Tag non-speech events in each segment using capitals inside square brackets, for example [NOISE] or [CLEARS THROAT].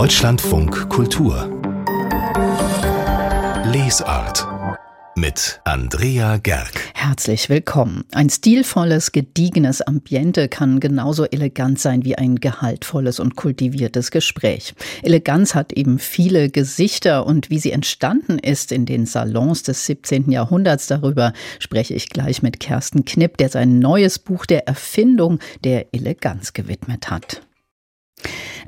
Deutschlandfunk Kultur Lesart mit Andrea Gerg. Herzlich willkommen. Ein stilvolles, gediegenes Ambiente kann genauso elegant sein wie ein gehaltvolles und kultiviertes Gespräch. Eleganz hat eben viele Gesichter und wie sie entstanden ist in den Salons des 17. Jahrhunderts, darüber spreche ich gleich mit Kersten Knipp, der sein neues Buch der Erfindung der Eleganz gewidmet hat.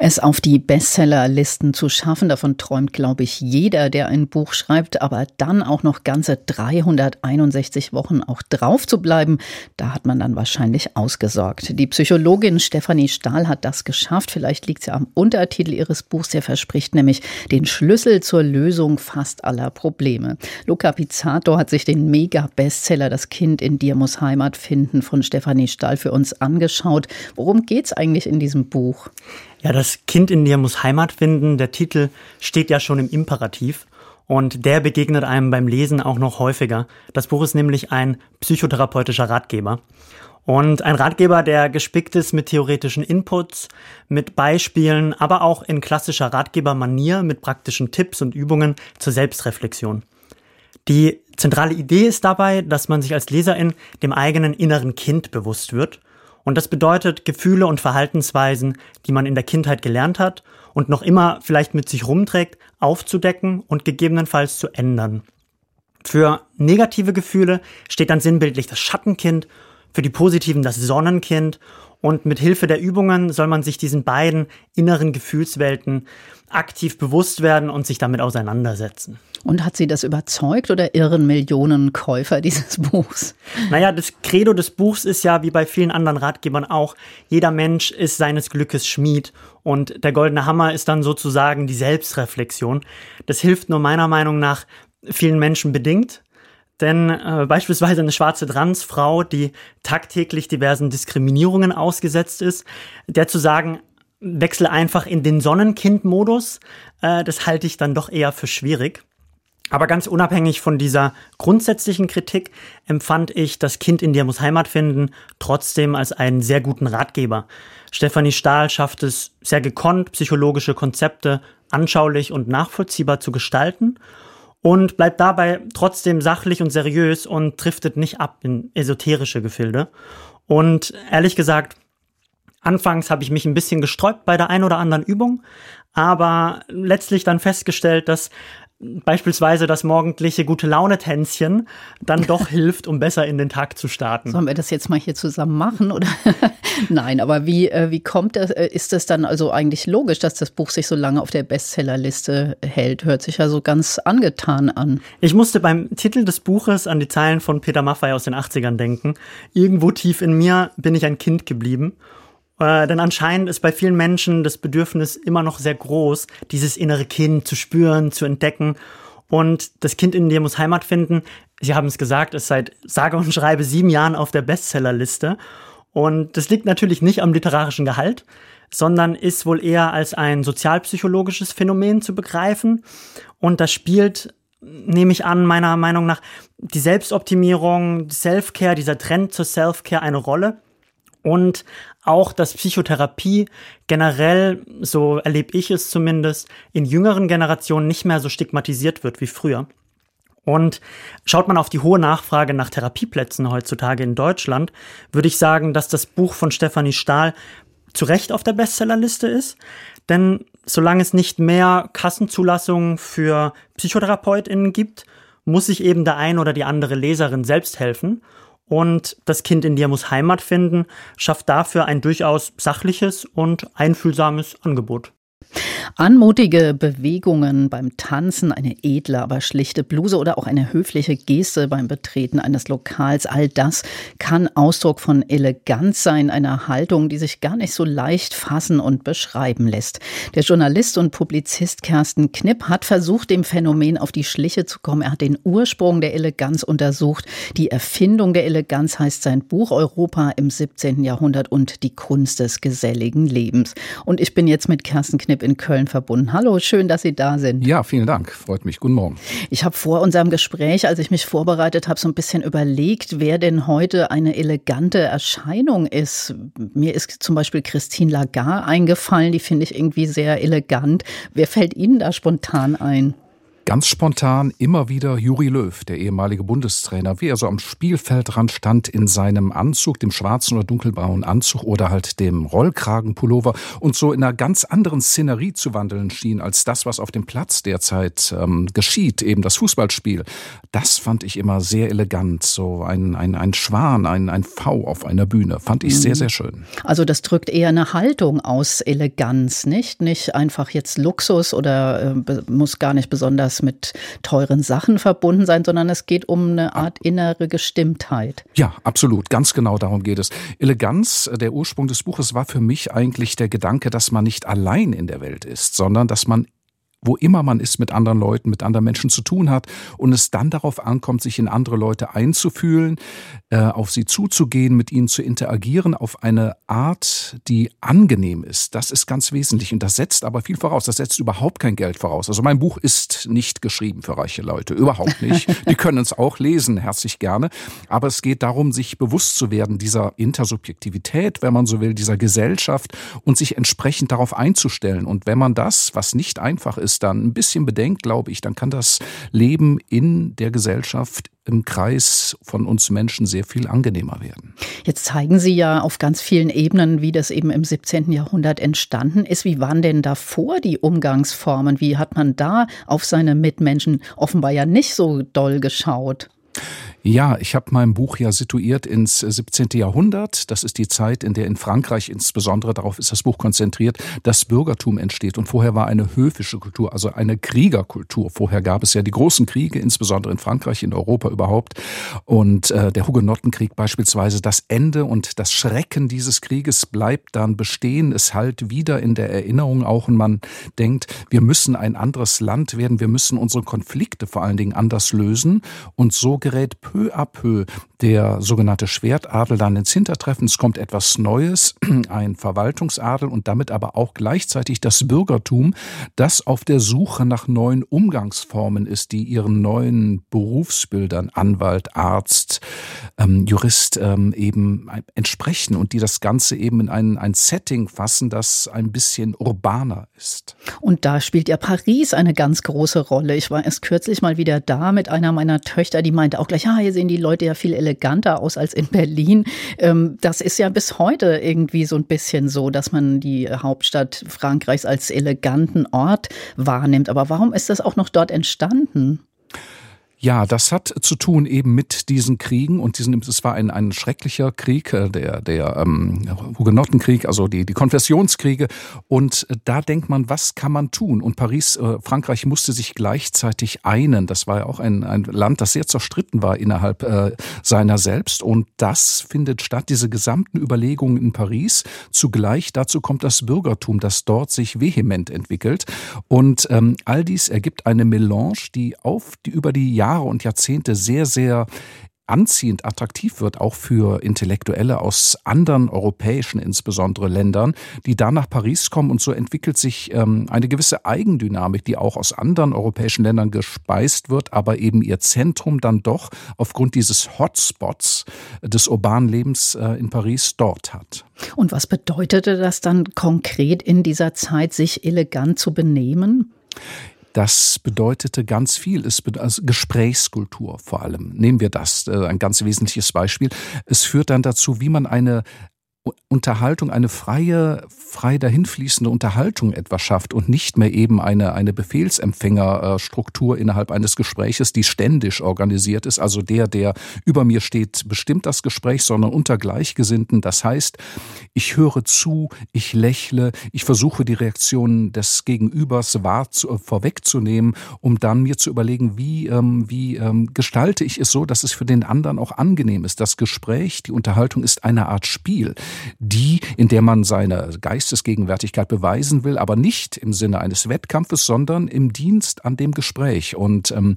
Es auf die Bestsellerlisten zu schaffen, davon träumt, glaube ich, jeder, der ein Buch schreibt, aber dann auch noch ganze 361 Wochen auch drauf zu bleiben, da hat man dann wahrscheinlich ausgesorgt. Die Psychologin Stefanie Stahl hat das geschafft. Vielleicht liegt ja am Untertitel ihres Buchs, der verspricht nämlich den Schlüssel zur Lösung fast aller Probleme. Luca Pizzato hat sich den Mega-Bestseller Das Kind in dir muss Heimat finden von Stefanie Stahl für uns angeschaut. Worum geht es eigentlich in diesem Buch? Ja, das Kind in dir muss Heimat finden. Der Titel steht ja schon im Imperativ. Und der begegnet einem beim Lesen auch noch häufiger. Das Buch ist nämlich ein psychotherapeutischer Ratgeber. Und ein Ratgeber, der gespickt ist mit theoretischen Inputs, mit Beispielen, aber auch in klassischer Ratgebermanier mit praktischen Tipps und Übungen zur Selbstreflexion. Die zentrale Idee ist dabei, dass man sich als Leserin dem eigenen inneren Kind bewusst wird – und das bedeutet, Gefühle und Verhaltensweisen, die man in der Kindheit gelernt hat und noch immer vielleicht mit sich rumträgt, aufzudecken und gegebenenfalls zu ändern. Für negative Gefühle steht dann sinnbildlich das Schattenkind, für die positiven das Sonnenkind und mit Hilfe der Übungen soll man sich diesen beiden inneren Gefühlswelten aktiv bewusst werden und sich damit auseinandersetzen. Und hat Sie das überzeugt oder irren Millionen Käufer dieses [LAUGHS] Buchs? Naja, das Credo des Buchs ist ja, wie bei vielen anderen Ratgebern auch, jeder Mensch ist seines Glückes Schmied. Und der goldene Hammer ist dann sozusagen die Selbstreflexion. Das hilft nur meiner Meinung nach vielen Menschen bedingt. Denn äh, beispielsweise eine schwarze Transfrau, die tagtäglich diversen Diskriminierungen ausgesetzt ist, der zu sagen, wechsle einfach in den Sonnenkind-Modus, äh, das halte ich dann doch eher für schwierig. Aber ganz unabhängig von dieser grundsätzlichen Kritik empfand ich das Kind in dir muss Heimat finden trotzdem als einen sehr guten Ratgeber. Stefanie Stahl schafft es sehr gekonnt, psychologische Konzepte anschaulich und nachvollziehbar zu gestalten und bleibt dabei trotzdem sachlich und seriös und driftet nicht ab in esoterische Gefilde. Und ehrlich gesagt, anfangs habe ich mich ein bisschen gesträubt bei der ein oder anderen Übung, aber letztlich dann festgestellt, dass beispielsweise das morgendliche gute Laune-Tänzchen dann [LAUGHS] doch hilft, um besser in den Tag zu starten. Sollen wir das jetzt mal hier zusammen machen? Oder? [LAUGHS] Nein, aber wie, äh, wie kommt das? Äh, ist das dann also eigentlich logisch, dass das Buch sich so lange auf der Bestsellerliste hält? Hört sich ja so ganz angetan an. Ich musste beim Titel des Buches an die Zeilen von Peter Maffay aus den 80ern denken. Irgendwo tief in mir bin ich ein Kind geblieben. Äh, denn anscheinend ist bei vielen Menschen das Bedürfnis immer noch sehr groß, dieses innere Kind zu spüren, zu entdecken. Und das Kind in dir muss Heimat finden. Sie haben es gesagt, ist seit sage und schreibe sieben Jahren auf der Bestsellerliste. Und das liegt natürlich nicht am literarischen Gehalt, sondern ist wohl eher als ein sozialpsychologisches Phänomen zu begreifen. Und das spielt, nehme ich an, meiner Meinung nach, die Selbstoptimierung, Self-Care, dieser Trend zur Self-Care eine Rolle. Und auch, dass Psychotherapie generell, so erlebe ich es zumindest, in jüngeren Generationen nicht mehr so stigmatisiert wird wie früher. Und schaut man auf die hohe Nachfrage nach Therapieplätzen heutzutage in Deutschland, würde ich sagen, dass das Buch von Stefanie Stahl zu Recht auf der Bestsellerliste ist. Denn solange es nicht mehr Kassenzulassungen für PsychotherapeutInnen gibt, muss sich eben der ein oder die andere Leserin selbst helfen. Und das Kind in dir muss Heimat finden, schafft dafür ein durchaus sachliches und einfühlsames Angebot. Anmutige Bewegungen beim Tanzen, eine edle, aber schlichte Bluse oder auch eine höfliche Geste beim Betreten eines Lokals, all das kann Ausdruck von Eleganz sein, einer Haltung, die sich gar nicht so leicht fassen und beschreiben lässt. Der Journalist und Publizist Kersten Knipp hat versucht, dem Phänomen auf die Schliche zu kommen. Er hat den Ursprung der Eleganz untersucht. Die Erfindung der Eleganz heißt sein Buch Europa im 17. Jahrhundert und die Kunst des geselligen Lebens. Und ich bin jetzt mit Kersten Knipp in Köln Köln verbunden. Hallo, schön, dass Sie da sind. Ja, vielen Dank. Freut mich. Guten Morgen. Ich habe vor unserem Gespräch, als ich mich vorbereitet habe, so ein bisschen überlegt, wer denn heute eine elegante Erscheinung ist. Mir ist zum Beispiel Christine Lagarde eingefallen, die finde ich irgendwie sehr elegant. Wer fällt Ihnen da spontan ein? Ganz spontan immer wieder Juri Löw, der ehemalige Bundestrainer, wie er so am Spielfeldrand stand in seinem Anzug, dem schwarzen oder dunkelbraunen Anzug oder halt dem Rollkragenpullover und so in einer ganz anderen Szenerie zu wandeln schien als das, was auf dem Platz derzeit ähm, geschieht, eben das Fußballspiel. Das fand ich immer sehr elegant, so ein, ein, ein Schwan, ein, ein V auf einer Bühne, fand ich mhm. sehr, sehr schön. Also das drückt eher eine Haltung aus Eleganz, nicht? Nicht einfach jetzt Luxus oder äh, muss gar nicht besonders das mit teuren Sachen verbunden sein, sondern es geht um eine Art innere Gestimmtheit. Ja, absolut. Ganz genau darum geht es. Eleganz, der Ursprung des Buches war für mich eigentlich der Gedanke, dass man nicht allein in der Welt ist, sondern dass man wo immer man ist, mit anderen Leuten, mit anderen Menschen zu tun hat und es dann darauf ankommt, sich in andere Leute einzufühlen, äh, auf sie zuzugehen, mit ihnen zu interagieren, auf eine Art, die angenehm ist. Das ist ganz wesentlich und das setzt aber viel voraus. Das setzt überhaupt kein Geld voraus. Also mein Buch ist nicht geschrieben für reiche Leute, überhaupt nicht. [LAUGHS] Die können es auch lesen, herzlich gerne. Aber es geht darum, sich bewusst zu werden dieser Intersubjektivität, wenn man so will, dieser Gesellschaft und sich entsprechend darauf einzustellen. Und wenn man das, was nicht einfach ist, es dann ein bisschen bedenkt, glaube ich, dann kann das Leben in der Gesellschaft im Kreis von uns Menschen sehr viel angenehmer werden. Jetzt zeigen Sie ja auf ganz vielen Ebenen, wie das eben im 17. Jahrhundert entstanden ist. Wie waren denn davor die Umgangsformen? Wie hat man da auf seine Mitmenschen offenbar ja nicht so doll geschaut? Ja, ich habe mein Buch ja situiert ins 17. Jahrhundert. Das ist die Zeit, in der in Frankreich insbesondere, darauf ist das Buch konzentriert, das Bürgertum entsteht. Und vorher war eine höfische Kultur, also eine Kriegerkultur. Vorher gab es ja die großen Kriege, insbesondere in Frankreich, in Europa überhaupt. Und äh, der Hugenottenkrieg beispielsweise, das Ende und das Schrecken dieses Krieges bleibt dann bestehen. Es halt wieder in der Erinnerung auch und man denkt, wir müssen ein anderes Land werden, wir müssen unsere Konflikte vor allen Dingen anders lösen. Und so gerät peu à peu der sogenannte Schwertadel dann ins Hintertreffen. Es kommt etwas Neues, [CLEARS THROAT] ein Verwaltungsadel und damit aber auch gleichzeitig das Bürgertum, das auf der Suche nach neuen Umgangsformen ist, die ihren neuen Berufsbildern, Anwalt, Arzt, ähm, Jurist ähm, eben entsprechen und die das Ganze eben in ein, ein Setting fassen, das ein bisschen urbaner ist. Und da spielt ja Paris eine ganz große Rolle. Ich war erst kürzlich mal wieder da mit einer meiner Töchter, die meinte auch gleich, ja, hier sehen die Leute ja viel eleganter aus als in Berlin. Ähm, das ist ja bis heute irgendwie so ein bisschen so, dass man die Hauptstadt Frankreichs als eleganten Ort wahrnimmt. Aber warum ist das auch noch dort entstanden? Ja, das hat zu tun eben mit diesen Kriegen und diesen, es war ein, ein schrecklicher Krieg, äh, der, der ähm, Hugenottenkrieg, also die, die Konfessionskriege. Und äh, da denkt man, was kann man tun? Und Paris, äh, Frankreich musste sich gleichzeitig einen. Das war ja auch ein, ein Land, das sehr zerstritten war innerhalb äh, seiner selbst. Und das findet statt, diese gesamten Überlegungen in Paris. Zugleich dazu kommt das Bürgertum, das dort sich vehement entwickelt. Und ähm, all dies ergibt eine Melange, die auf die über die Jahre Jahre und Jahrzehnte sehr, sehr anziehend, attraktiv wird, auch für Intellektuelle aus anderen europäischen, insbesondere Ländern, die da nach Paris kommen. Und so entwickelt sich ähm, eine gewisse Eigendynamik, die auch aus anderen europäischen Ländern gespeist wird, aber eben ihr Zentrum dann doch aufgrund dieses Hotspots des urbanen Lebens äh, in Paris dort hat. Und was bedeutete das dann konkret in dieser Zeit, sich elegant zu benehmen? Das bedeutete ganz viel. Es also Gesprächskultur vor allem. Nehmen wir das, äh, ein ganz wesentliches Beispiel. Es führt dann dazu, wie man eine Unterhaltung, eine freie, frei dahinfließende Unterhaltung etwas schafft und nicht mehr eben eine, eine Befehlsempfängerstruktur innerhalb eines Gespräches, die ständig organisiert ist. Also der, der über mir steht, bestimmt das Gespräch, sondern unter Gleichgesinnten. Das heißt, ich höre zu, ich lächle, ich versuche die Reaktionen des Gegenübers wahr zu, äh, vorwegzunehmen, um dann mir zu überlegen, wie, ähm, wie ähm, gestalte ich es so, dass es für den anderen auch angenehm ist. Das Gespräch, die Unterhaltung ist eine Art Spiel die, in der man seine Geistesgegenwärtigkeit beweisen will, aber nicht im Sinne eines Wettkampfes, sondern im Dienst an dem Gespräch. Und ähm,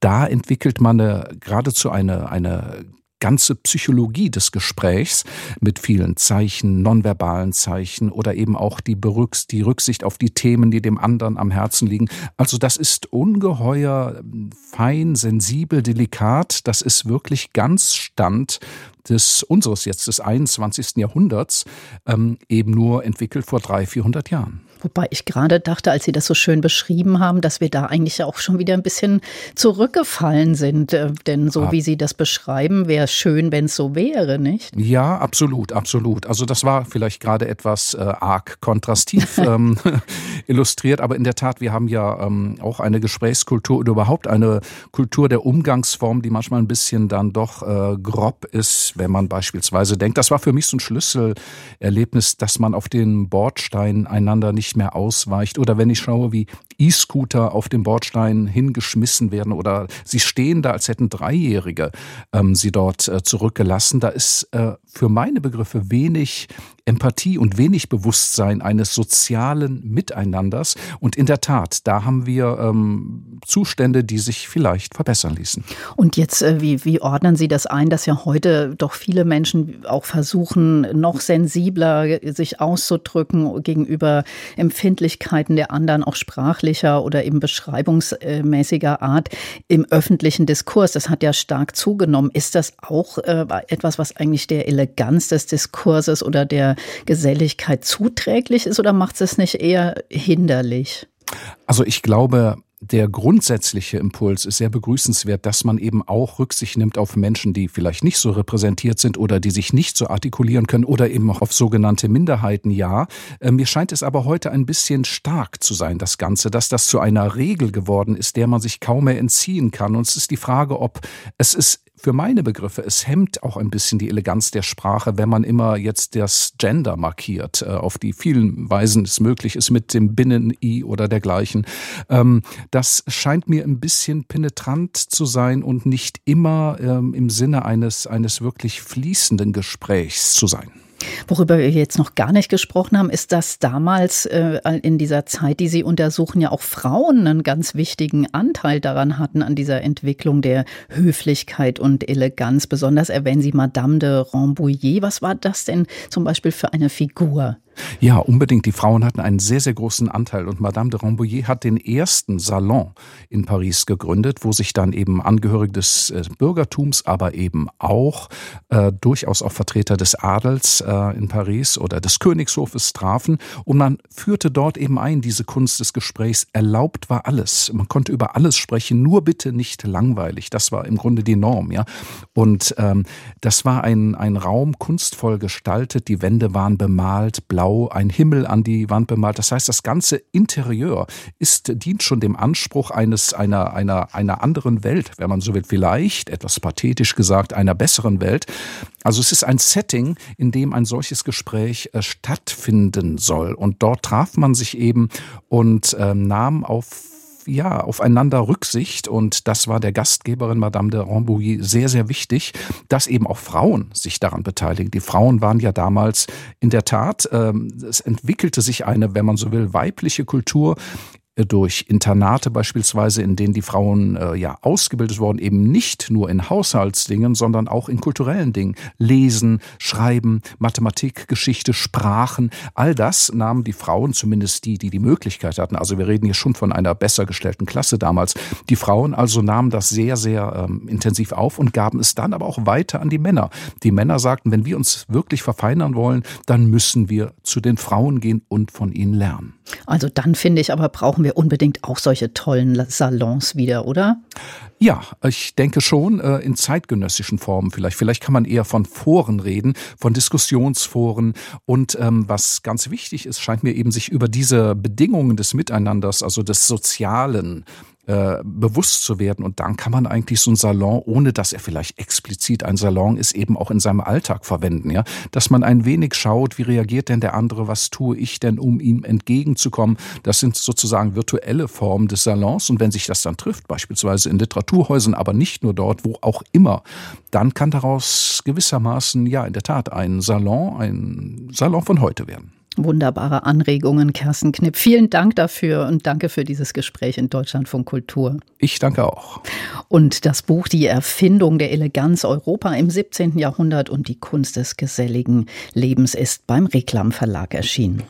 da entwickelt man eine, geradezu eine, eine ganze Psychologie des Gesprächs mit vielen Zeichen, nonverbalen Zeichen oder eben auch die, Berücks die Rücksicht auf die Themen, die dem anderen am Herzen liegen. Also das ist ungeheuer fein, sensibel, delikat. Das ist wirklich ganz Stand des unseres jetzt des 21. Jahrhunderts ähm, eben nur entwickelt vor drei, vierhundert Jahren. Wobei ich gerade dachte, als Sie das so schön beschrieben haben, dass wir da eigentlich auch schon wieder ein bisschen zurückgefallen sind. Äh, denn so ah. wie Sie das beschreiben, wäre es schön, wenn es so wäre, nicht? Ja, absolut, absolut. Also das war vielleicht gerade etwas äh, arg kontrastiv [LAUGHS] ähm, [LAUGHS] illustriert, aber in der Tat, wir haben ja ähm, auch eine Gesprächskultur oder überhaupt eine Kultur der Umgangsform, die manchmal ein bisschen dann doch äh, grob ist, wenn man beispielsweise denkt, das war für mich so ein Schlüsselerlebnis, dass man auf den Bordsteinen einander nicht mehr ausweicht. Oder wenn ich schaue, wie E-Scooter auf dem Bordstein hingeschmissen werden oder sie stehen da, als hätten Dreijährige ähm, sie dort äh, zurückgelassen. Da ist äh, für meine Begriffe wenig Empathie und wenig Bewusstsein eines sozialen Miteinanders. Und in der Tat, da haben wir ähm, Zustände, die sich vielleicht verbessern ließen. Und jetzt, äh, wie, wie ordnen Sie das ein, dass ja heute doch viele Menschen auch versuchen, noch sensibler sich auszudrücken gegenüber Empfindlichkeiten der anderen, auch sprachlicher oder eben beschreibungsmäßiger Art im öffentlichen Diskurs? Das hat ja stark zugenommen. Ist das auch äh, etwas, was eigentlich der Eleganz des Diskurses oder der Geselligkeit zuträglich ist oder macht es nicht eher hinderlich? Also ich glaube, der grundsätzliche Impuls ist sehr begrüßenswert, dass man eben auch Rücksicht nimmt auf Menschen, die vielleicht nicht so repräsentiert sind oder die sich nicht so artikulieren können oder eben auch auf sogenannte Minderheiten. Ja, äh, mir scheint es aber heute ein bisschen stark zu sein, das Ganze, dass das zu einer Regel geworden ist, der man sich kaum mehr entziehen kann. Und es ist die Frage, ob es ist für meine Begriffe, es hemmt auch ein bisschen die Eleganz der Sprache, wenn man immer jetzt das Gender markiert, äh, auf die vielen Weisen es möglich ist mit dem Binnen-I oder dergleichen. Ähm, das scheint mir ein bisschen penetrant zu sein und nicht immer ähm, im Sinne eines, eines wirklich fließenden Gesprächs zu sein. Worüber wir jetzt noch gar nicht gesprochen haben, ist, dass damals äh, in dieser Zeit, die Sie untersuchen, ja auch Frauen einen ganz wichtigen Anteil daran hatten, an dieser Entwicklung der Höflichkeit und Eleganz. Besonders erwähnen Sie Madame de Rambouillet. Was war das denn zum Beispiel für eine Figur? Ja, unbedingt. Die Frauen hatten einen sehr, sehr großen Anteil und Madame de Rambouillet hat den ersten Salon in Paris gegründet, wo sich dann eben Angehörige des äh, Bürgertums, aber eben auch äh, durchaus auch Vertreter des Adels äh, in Paris oder des Königshofes trafen und man führte dort eben ein, diese Kunst des Gesprächs. Erlaubt war alles. Man konnte über alles sprechen, nur bitte nicht langweilig. Das war im Grunde die Norm, ja. Und ähm, das war ein, ein Raum kunstvoll gestaltet. Die Wände waren bemalt, blau blau, ein Himmel an die Wand bemalt. Das heißt, das ganze Interieur ist, dient schon dem Anspruch eines, einer, einer, einer anderen Welt, wenn man so will, vielleicht, etwas pathetisch gesagt, einer besseren Welt. Also es ist ein Setting, in dem ein solches Gespräch äh, stattfinden soll. Und dort traf man sich eben und äh, nahm auf ja, aufeinander Rücksicht und das war der Gastgeberin Madame de Rambouillet sehr, sehr wichtig, dass eben auch Frauen sich daran beteiligen. Die Frauen waren ja damals in der Tat, ähm, es entwickelte sich eine, wenn man so will, weibliche Kultur durch Internate beispielsweise, in denen die Frauen äh, ja ausgebildet wurden, eben nicht nur in Haushaltsdingen, sondern auch in kulturellen Dingen. Lesen, Schreiben, Mathematik, Geschichte, Sprachen, all das nahmen die Frauen, zumindest die, die die Möglichkeit hatten, also wir reden hier schon von einer besser gestellten Klasse damals, die Frauen also nahmen das sehr, sehr ähm, intensiv auf und gaben es dann aber auch weiter an die Männer. Die Männer sagten, wenn wir uns wirklich verfeinern wollen, dann müssen wir zu den Frauen gehen und von ihnen lernen. Also dann finde ich aber brauchen wir unbedingt auch solche tollen Salons wieder, oder? Ja, ich denke schon, äh, in zeitgenössischen Formen vielleicht. Vielleicht kann man eher von Foren reden, von Diskussionsforen. Und ähm, was ganz wichtig ist, scheint mir eben sich über diese Bedingungen des Miteinanders, also des Sozialen, äh, bewusst zu werden. Und dann kann man eigentlich so ein Salon, ohne dass er vielleicht explizit ein Salon ist, eben auch in seinem Alltag verwenden. Ja? Dass man ein wenig schaut, wie reagiert denn der andere, was tue ich denn, um ihm entgegenzukommen. Das sind sozusagen virtuelle Formen des Salons. Und wenn sich das dann trifft, beispielsweise in Literaturhäusern, aber nicht nur dort, wo auch immer, dann kann daraus gewissermaßen, ja, in der Tat ein Salon, ein Salon von heute werden. Wunderbare Anregungen, Kersten Knipp. Vielen Dank dafür und danke für dieses Gespräch in Deutschlandfunk Kultur. Ich danke auch. Und das Buch Die Erfindung der Eleganz Europa im 17. Jahrhundert und die Kunst des geselligen Lebens ist beim Reklam Verlag erschienen.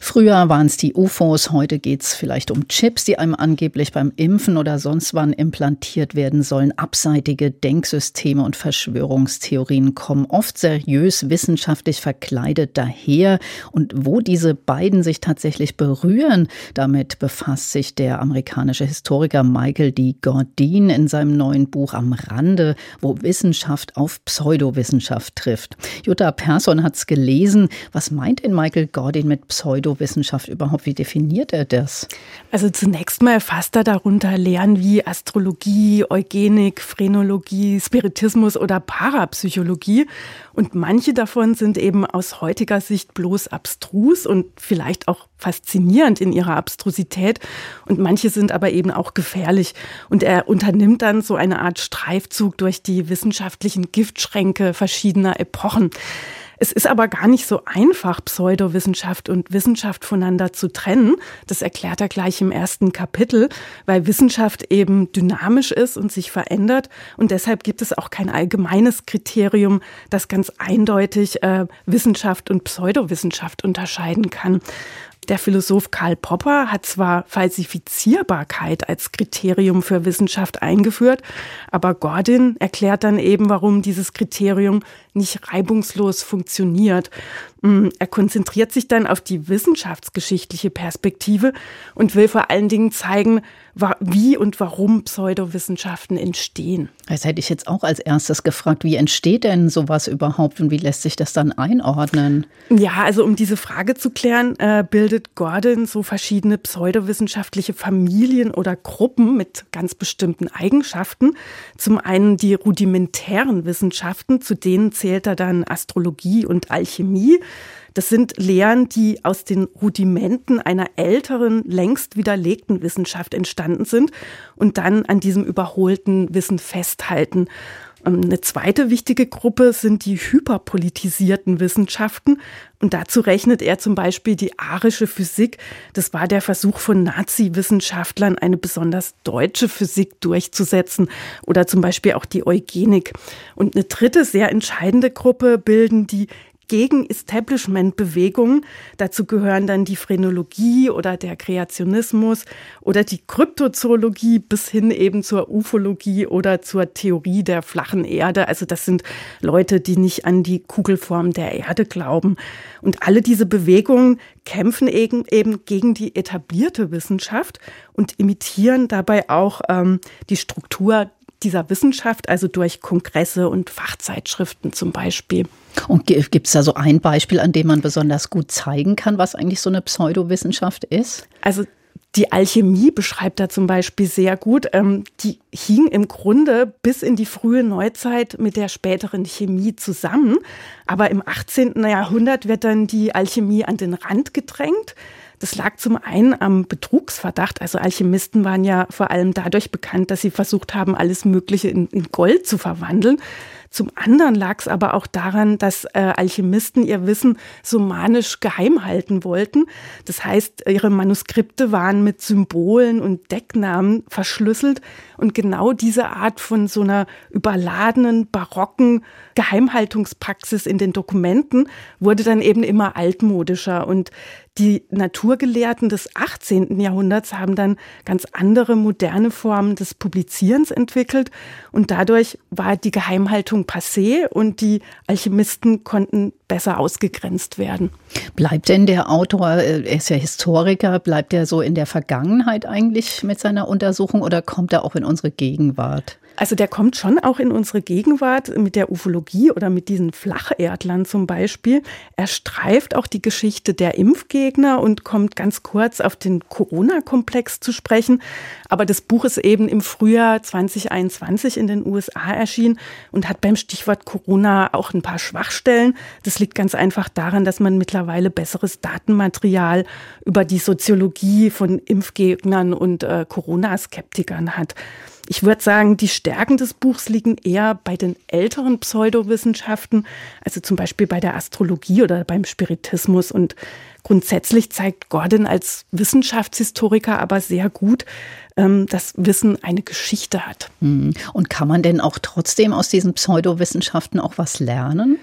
Früher waren es die UFOs, heute geht es vielleicht um Chips, die einem angeblich beim Impfen oder sonst wann implantiert werden sollen. Abseitige Denksysteme und Verschwörungstheorien kommen oft seriös wissenschaftlich verkleidet daher. Und wo diese beiden sich tatsächlich berühren, damit befasst sich der amerikanische Historiker Michael D. Gordin in seinem neuen Buch Am Rande, wo Wissenschaft auf Pseudowissenschaft trifft. Jutta Persson hat es gelesen. Was meint denn Michael Gordin mit Pseudowissenschaft? Pseudowissenschaft überhaupt? Wie definiert er das? Also zunächst mal fasst er darunter Lehren wie Astrologie, Eugenik, Phrenologie, Spiritismus oder Parapsychologie. Und manche davon sind eben aus heutiger Sicht bloß abstrus und vielleicht auch faszinierend in ihrer Abstrusität. Und manche sind aber eben auch gefährlich. Und er unternimmt dann so eine Art Streifzug durch die wissenschaftlichen Giftschränke verschiedener Epochen. Es ist aber gar nicht so einfach, Pseudowissenschaft und Wissenschaft voneinander zu trennen. Das erklärt er gleich im ersten Kapitel, weil Wissenschaft eben dynamisch ist und sich verändert. Und deshalb gibt es auch kein allgemeines Kriterium, das ganz eindeutig äh, Wissenschaft und Pseudowissenschaft unterscheiden kann. Der Philosoph Karl Popper hat zwar Falsifizierbarkeit als Kriterium für Wissenschaft eingeführt, aber Gordon erklärt dann eben, warum dieses Kriterium nicht reibungslos funktioniert. Mm, er konzentriert sich dann auf die wissenschaftsgeschichtliche Perspektive und will vor allen Dingen zeigen, wie und warum Pseudowissenschaften entstehen. Das hätte ich jetzt auch als erstes gefragt, wie entsteht denn sowas überhaupt und wie lässt sich das dann einordnen? Ja, also um diese Frage zu klären, äh, bildet Gordon so verschiedene pseudowissenschaftliche Familien oder Gruppen mit ganz bestimmten Eigenschaften. Zum einen die rudimentären Wissenschaften, zu denen zählt er dann Astrologie und Alchemie. Das sind Lehren, die aus den Rudimenten einer älteren, längst widerlegten Wissenschaft entstanden sind und dann an diesem überholten Wissen festhalten. Ähm, eine zweite wichtige Gruppe sind die hyperpolitisierten Wissenschaften. Und dazu rechnet er zum Beispiel die arische Physik. Das war der Versuch von Nazi-Wissenschaftlern, eine besonders deutsche Physik durchzusetzen. Oder zum Beispiel auch die Eugenik. Und eine dritte sehr entscheidende Gruppe bilden die gegen Establishment-Bewegungen. Dazu gehören dann die Phrenologie oder der Kreationismus oder die Kryptozoologie bis hin eben zur Ufologie oder zur Theorie der flachen Erde. Also das sind Leute, die nicht an die Kugelform der Erde glauben. Und alle diese Bewegungen kämpfen eben, eben gegen die etablierte Wissenschaft und imitieren dabei auch ähm, die Struktur dieser Wissenschaft, also durch Kongresse und Fachzeitschriften zum Beispiel. Und gibt es da so ein Beispiel, an dem man besonders gut zeigen kann, was eigentlich so eine Pseudowissenschaft ist? Also die Alchemie beschreibt er zum Beispiel sehr gut. Ähm, die hing im Grunde bis in die frühe Neuzeit mit der späteren Chemie zusammen. Aber im 18. Jahrhundert wird dann die Alchemie an den Rand gedrängt. Das lag zum einen am Betrugsverdacht. Also Alchemisten waren ja vor allem dadurch bekannt, dass sie versucht haben, alles Mögliche in, in Gold zu verwandeln. Zum anderen lag es aber auch daran, dass äh, Alchemisten ihr Wissen so manisch geheim halten wollten. Das heißt, ihre Manuskripte waren mit Symbolen und Decknamen verschlüsselt. Und genau diese Art von so einer überladenen, barocken Geheimhaltungspraxis in den Dokumenten wurde dann eben immer altmodischer. Und die Naturgelehrten des 18. Jahrhunderts haben dann ganz andere moderne Formen des Publizierens entwickelt und dadurch war die Geheimhaltung passé und die Alchemisten konnten besser ausgegrenzt werden. Bleibt denn der Autor, äh, er ist ja Historiker, bleibt er so in der Vergangenheit eigentlich mit seiner Untersuchung oder kommt er auch in unsere Gegenwart? Also der kommt schon auch in unsere Gegenwart mit der Ufologie oder mit diesen Flacherdlern zum Beispiel. Er streift auch die Geschichte der Impfgegner und kommt ganz kurz auf den Corona-Komplex zu sprechen. Aber das Buch ist eben im Frühjahr 2021 in den USA erschienen und hat beim Stichwort Corona auch ein paar Schwachstellen. Das liegt ganz einfach daran, dass man mittlerweile besseres Datenmaterial über die Soziologie von Impfgegnern und äh, Corona-Skeptikern hat. Ich würde sagen, die Stärken des Buchs liegen eher bei den älteren Pseudowissenschaften, also zum Beispiel bei der Astrologie oder beim Spiritismus. Und grundsätzlich zeigt Gordon als Wissenschaftshistoriker aber sehr gut, ähm, dass Wissen eine Geschichte hat. Hm. Und kann man denn auch trotzdem aus diesen Pseudowissenschaften auch was lernen?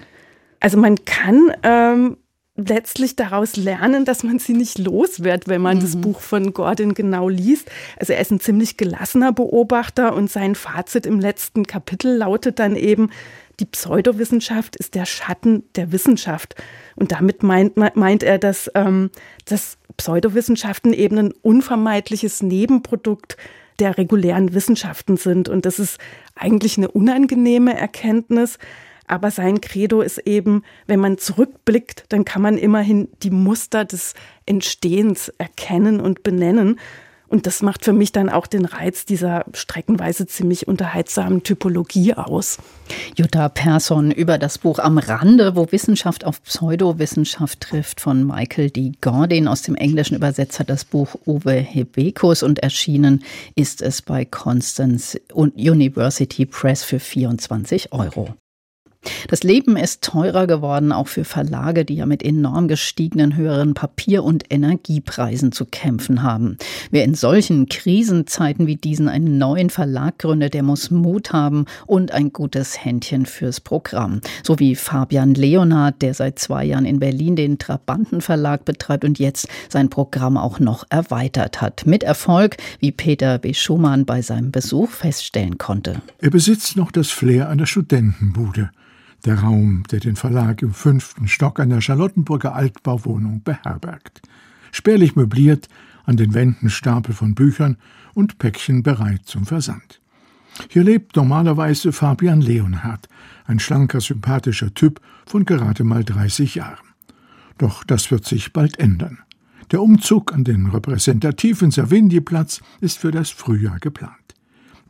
Also man kann ähm, letztlich daraus lernen, dass man sie nicht los wird, wenn man mhm. das Buch von Gordon genau liest. Also er ist ein ziemlich gelassener Beobachter und sein Fazit im letzten Kapitel lautet dann eben, die Pseudowissenschaft ist der Schatten der Wissenschaft. Und damit meint, meint er, dass, ähm, dass Pseudowissenschaften eben ein unvermeidliches Nebenprodukt der regulären Wissenschaften sind. Und das ist eigentlich eine unangenehme Erkenntnis. Aber sein Credo ist eben, wenn man zurückblickt, dann kann man immerhin die Muster des Entstehens erkennen und benennen. Und das macht für mich dann auch den Reiz dieser streckenweise ziemlich unterhaltsamen Typologie aus. Jutta Persson über das Buch Am Rande, wo Wissenschaft auf Pseudowissenschaft trifft, von Michael D. Gordon. Aus dem Englischen übersetzt hat das Buch Uwe Hebekus und erschienen ist es bei Constance University Press für 24 Euro. Das Leben ist teurer geworden, auch für Verlage, die ja mit enorm gestiegenen höheren Papier- und Energiepreisen zu kämpfen haben. Wer in solchen Krisenzeiten wie diesen einen neuen Verlag gründet, der muss Mut haben und ein gutes Händchen fürs Programm. So wie Fabian Leonard, der seit zwei Jahren in Berlin den Trabanten Verlag betreibt und jetzt sein Programm auch noch erweitert hat. Mit Erfolg, wie Peter B. Schumann bei seinem Besuch feststellen konnte. Er besitzt noch das Flair einer Studentenbude der Raum, der den Verlag im fünften Stock einer Charlottenburger Altbauwohnung beherbergt. Spärlich möbliert, an den Wänden Stapel von Büchern und Päckchen bereit zum Versand. Hier lebt normalerweise Fabian Leonhardt, ein schlanker, sympathischer Typ von gerade mal 30 Jahren. Doch das wird sich bald ändern. Der Umzug an den repräsentativen Savigny-Platz ist für das Frühjahr geplant.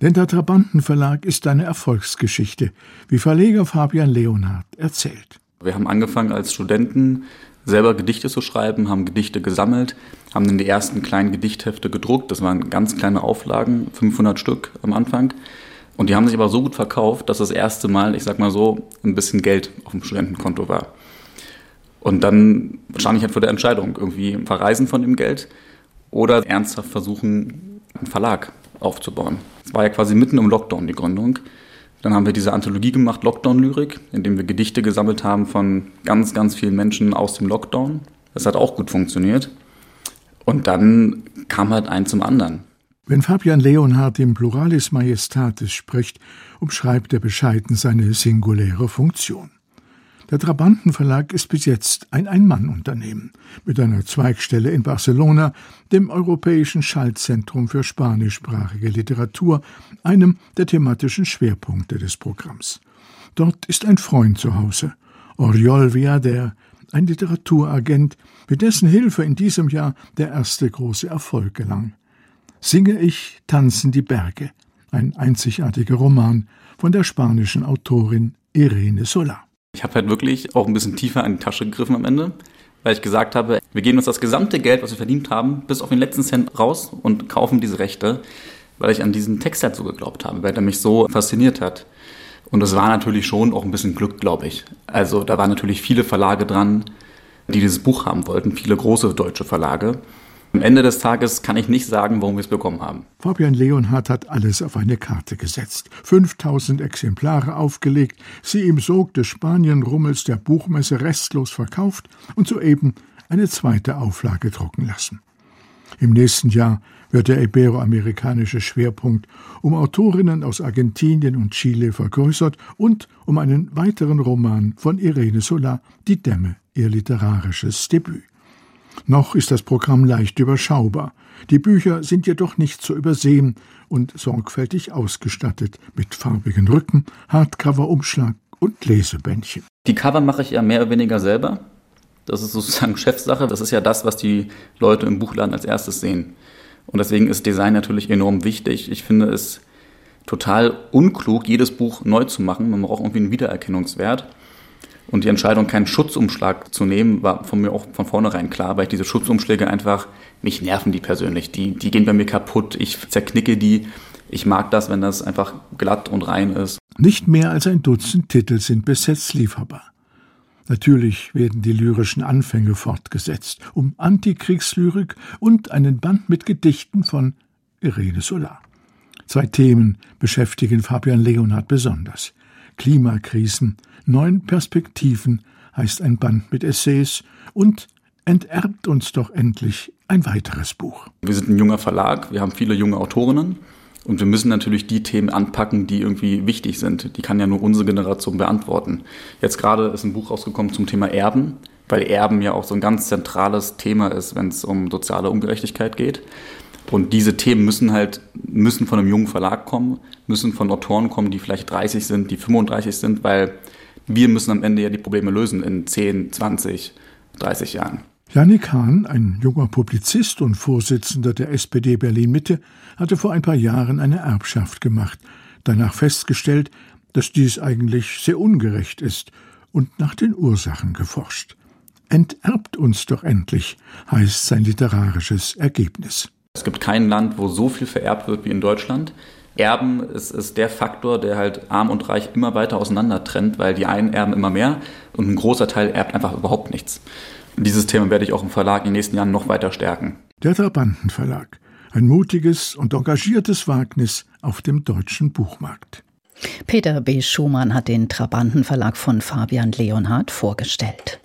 Denn der Trabantenverlag ist eine Erfolgsgeschichte, wie Verleger Fabian Leonhardt erzählt. Wir haben angefangen als Studenten selber Gedichte zu schreiben, haben Gedichte gesammelt, haben dann die ersten kleinen Gedichthefte gedruckt. Das waren ganz kleine Auflagen, 500 Stück am Anfang. Und die haben sich aber so gut verkauft, dass das erste Mal, ich sag mal so, ein bisschen Geld auf dem Studentenkonto war. Und dann stand ich halt vor der Entscheidung, irgendwie verreisen von dem Geld oder ernsthaft versuchen, einen Verlag aufzubauen. Es war ja quasi mitten im Lockdown die Gründung. Dann haben wir diese Anthologie gemacht, Lockdown-Lyrik, in dem wir Gedichte gesammelt haben von ganz, ganz vielen Menschen aus dem Lockdown. Das hat auch gut funktioniert. Und dann kam halt ein zum anderen. Wenn Fabian Leonhard im Pluralis Majestatis spricht, umschreibt er bescheiden seine singuläre Funktion. Der Trabantenverlag ist bis jetzt ein Ein-Mann-Unternehmen mit einer Zweigstelle in Barcelona, dem Europäischen Schaltzentrum für spanischsprachige Literatur, einem der thematischen Schwerpunkte des Programms. Dort ist ein Freund zu Hause, Oriol Viader, ein Literaturagent, mit dessen Hilfe in diesem Jahr der erste große Erfolg gelang. Singe ich, tanzen die Berge, ein einzigartiger Roman von der spanischen Autorin Irene Sola. Ich habe halt wirklich auch ein bisschen tiefer in die Tasche gegriffen am Ende, weil ich gesagt habe, wir geben uns das gesamte Geld, was wir verdient haben, bis auf den letzten Cent raus und kaufen diese Rechte, weil ich an diesen Text halt so geglaubt habe, weil der mich so fasziniert hat. Und das war natürlich schon auch ein bisschen Glück, glaube ich. Also da waren natürlich viele Verlage dran, die dieses Buch haben wollten, viele große deutsche Verlage. Am Ende des Tages kann ich nicht sagen, warum wir es bekommen haben. Fabian Leonhardt hat alles auf eine Karte gesetzt. 5000 Exemplare aufgelegt, sie im Sog des Spanienrummels der Buchmesse restlos verkauft und soeben eine zweite Auflage drucken lassen. Im nächsten Jahr wird der iberoamerikanische Schwerpunkt um Autorinnen aus Argentinien und Chile vergrößert und um einen weiteren Roman von Irene Sola, Die Dämme, ihr literarisches Debüt. Noch ist das Programm leicht überschaubar. Die Bücher sind jedoch nicht zu übersehen und sorgfältig ausgestattet mit farbigen Rücken, Hardcover-Umschlag und Lesebändchen. Die Cover mache ich ja mehr oder weniger selber. Das ist sozusagen [LAUGHS] Chefsache. Das ist ja das, was die Leute im Buchladen als erstes sehen. Und deswegen ist Design natürlich enorm wichtig. Ich finde es total unklug, jedes Buch neu zu machen. Man braucht irgendwie einen Wiedererkennungswert. Und die Entscheidung, keinen Schutzumschlag zu nehmen, war von mir auch von vornherein klar, weil ich diese Schutzumschläge einfach, mich nerven die persönlich. Die, die gehen bei mir kaputt, ich zerknicke die. Ich mag das, wenn das einfach glatt und rein ist. Nicht mehr als ein Dutzend Titel sind bis jetzt lieferbar. Natürlich werden die lyrischen Anfänge fortgesetzt, um Antikriegslyrik und einen Band mit Gedichten von Irene Solar. Zwei Themen beschäftigen Fabian Leonhardt besonders. Klimakrisen, neun Perspektiven heißt ein Band mit Essays und enterbt uns doch endlich ein weiteres Buch. Wir sind ein junger Verlag, wir haben viele junge Autorinnen und wir müssen natürlich die Themen anpacken, die irgendwie wichtig sind. Die kann ja nur unsere Generation beantworten. Jetzt gerade ist ein Buch rausgekommen zum Thema Erben, weil Erben ja auch so ein ganz zentrales Thema ist, wenn es um soziale Ungerechtigkeit geht. Und diese Themen müssen halt, müssen von einem jungen Verlag kommen, müssen von Autoren kommen, die vielleicht 30 sind, die 35 sind, weil wir müssen am Ende ja die Probleme lösen in 10, 20, 30 Jahren. Janik Hahn, ein junger Publizist und Vorsitzender der SPD Berlin-Mitte, hatte vor ein paar Jahren eine Erbschaft gemacht, danach festgestellt, dass dies eigentlich sehr ungerecht ist und nach den Ursachen geforscht. Enterbt uns doch endlich, heißt sein literarisches Ergebnis. Es gibt kein Land, wo so viel vererbt wird wie in Deutschland. Erben ist, ist der Faktor, der halt arm und reich immer weiter auseinander trennt, weil die einen erben immer mehr und ein großer Teil erbt einfach überhaupt nichts. Dieses Thema werde ich auch im Verlag in den nächsten Jahren noch weiter stärken. Der Trabantenverlag. Ein mutiges und engagiertes Wagnis auf dem deutschen Buchmarkt. Peter B. Schumann hat den Trabantenverlag von Fabian Leonhardt vorgestellt.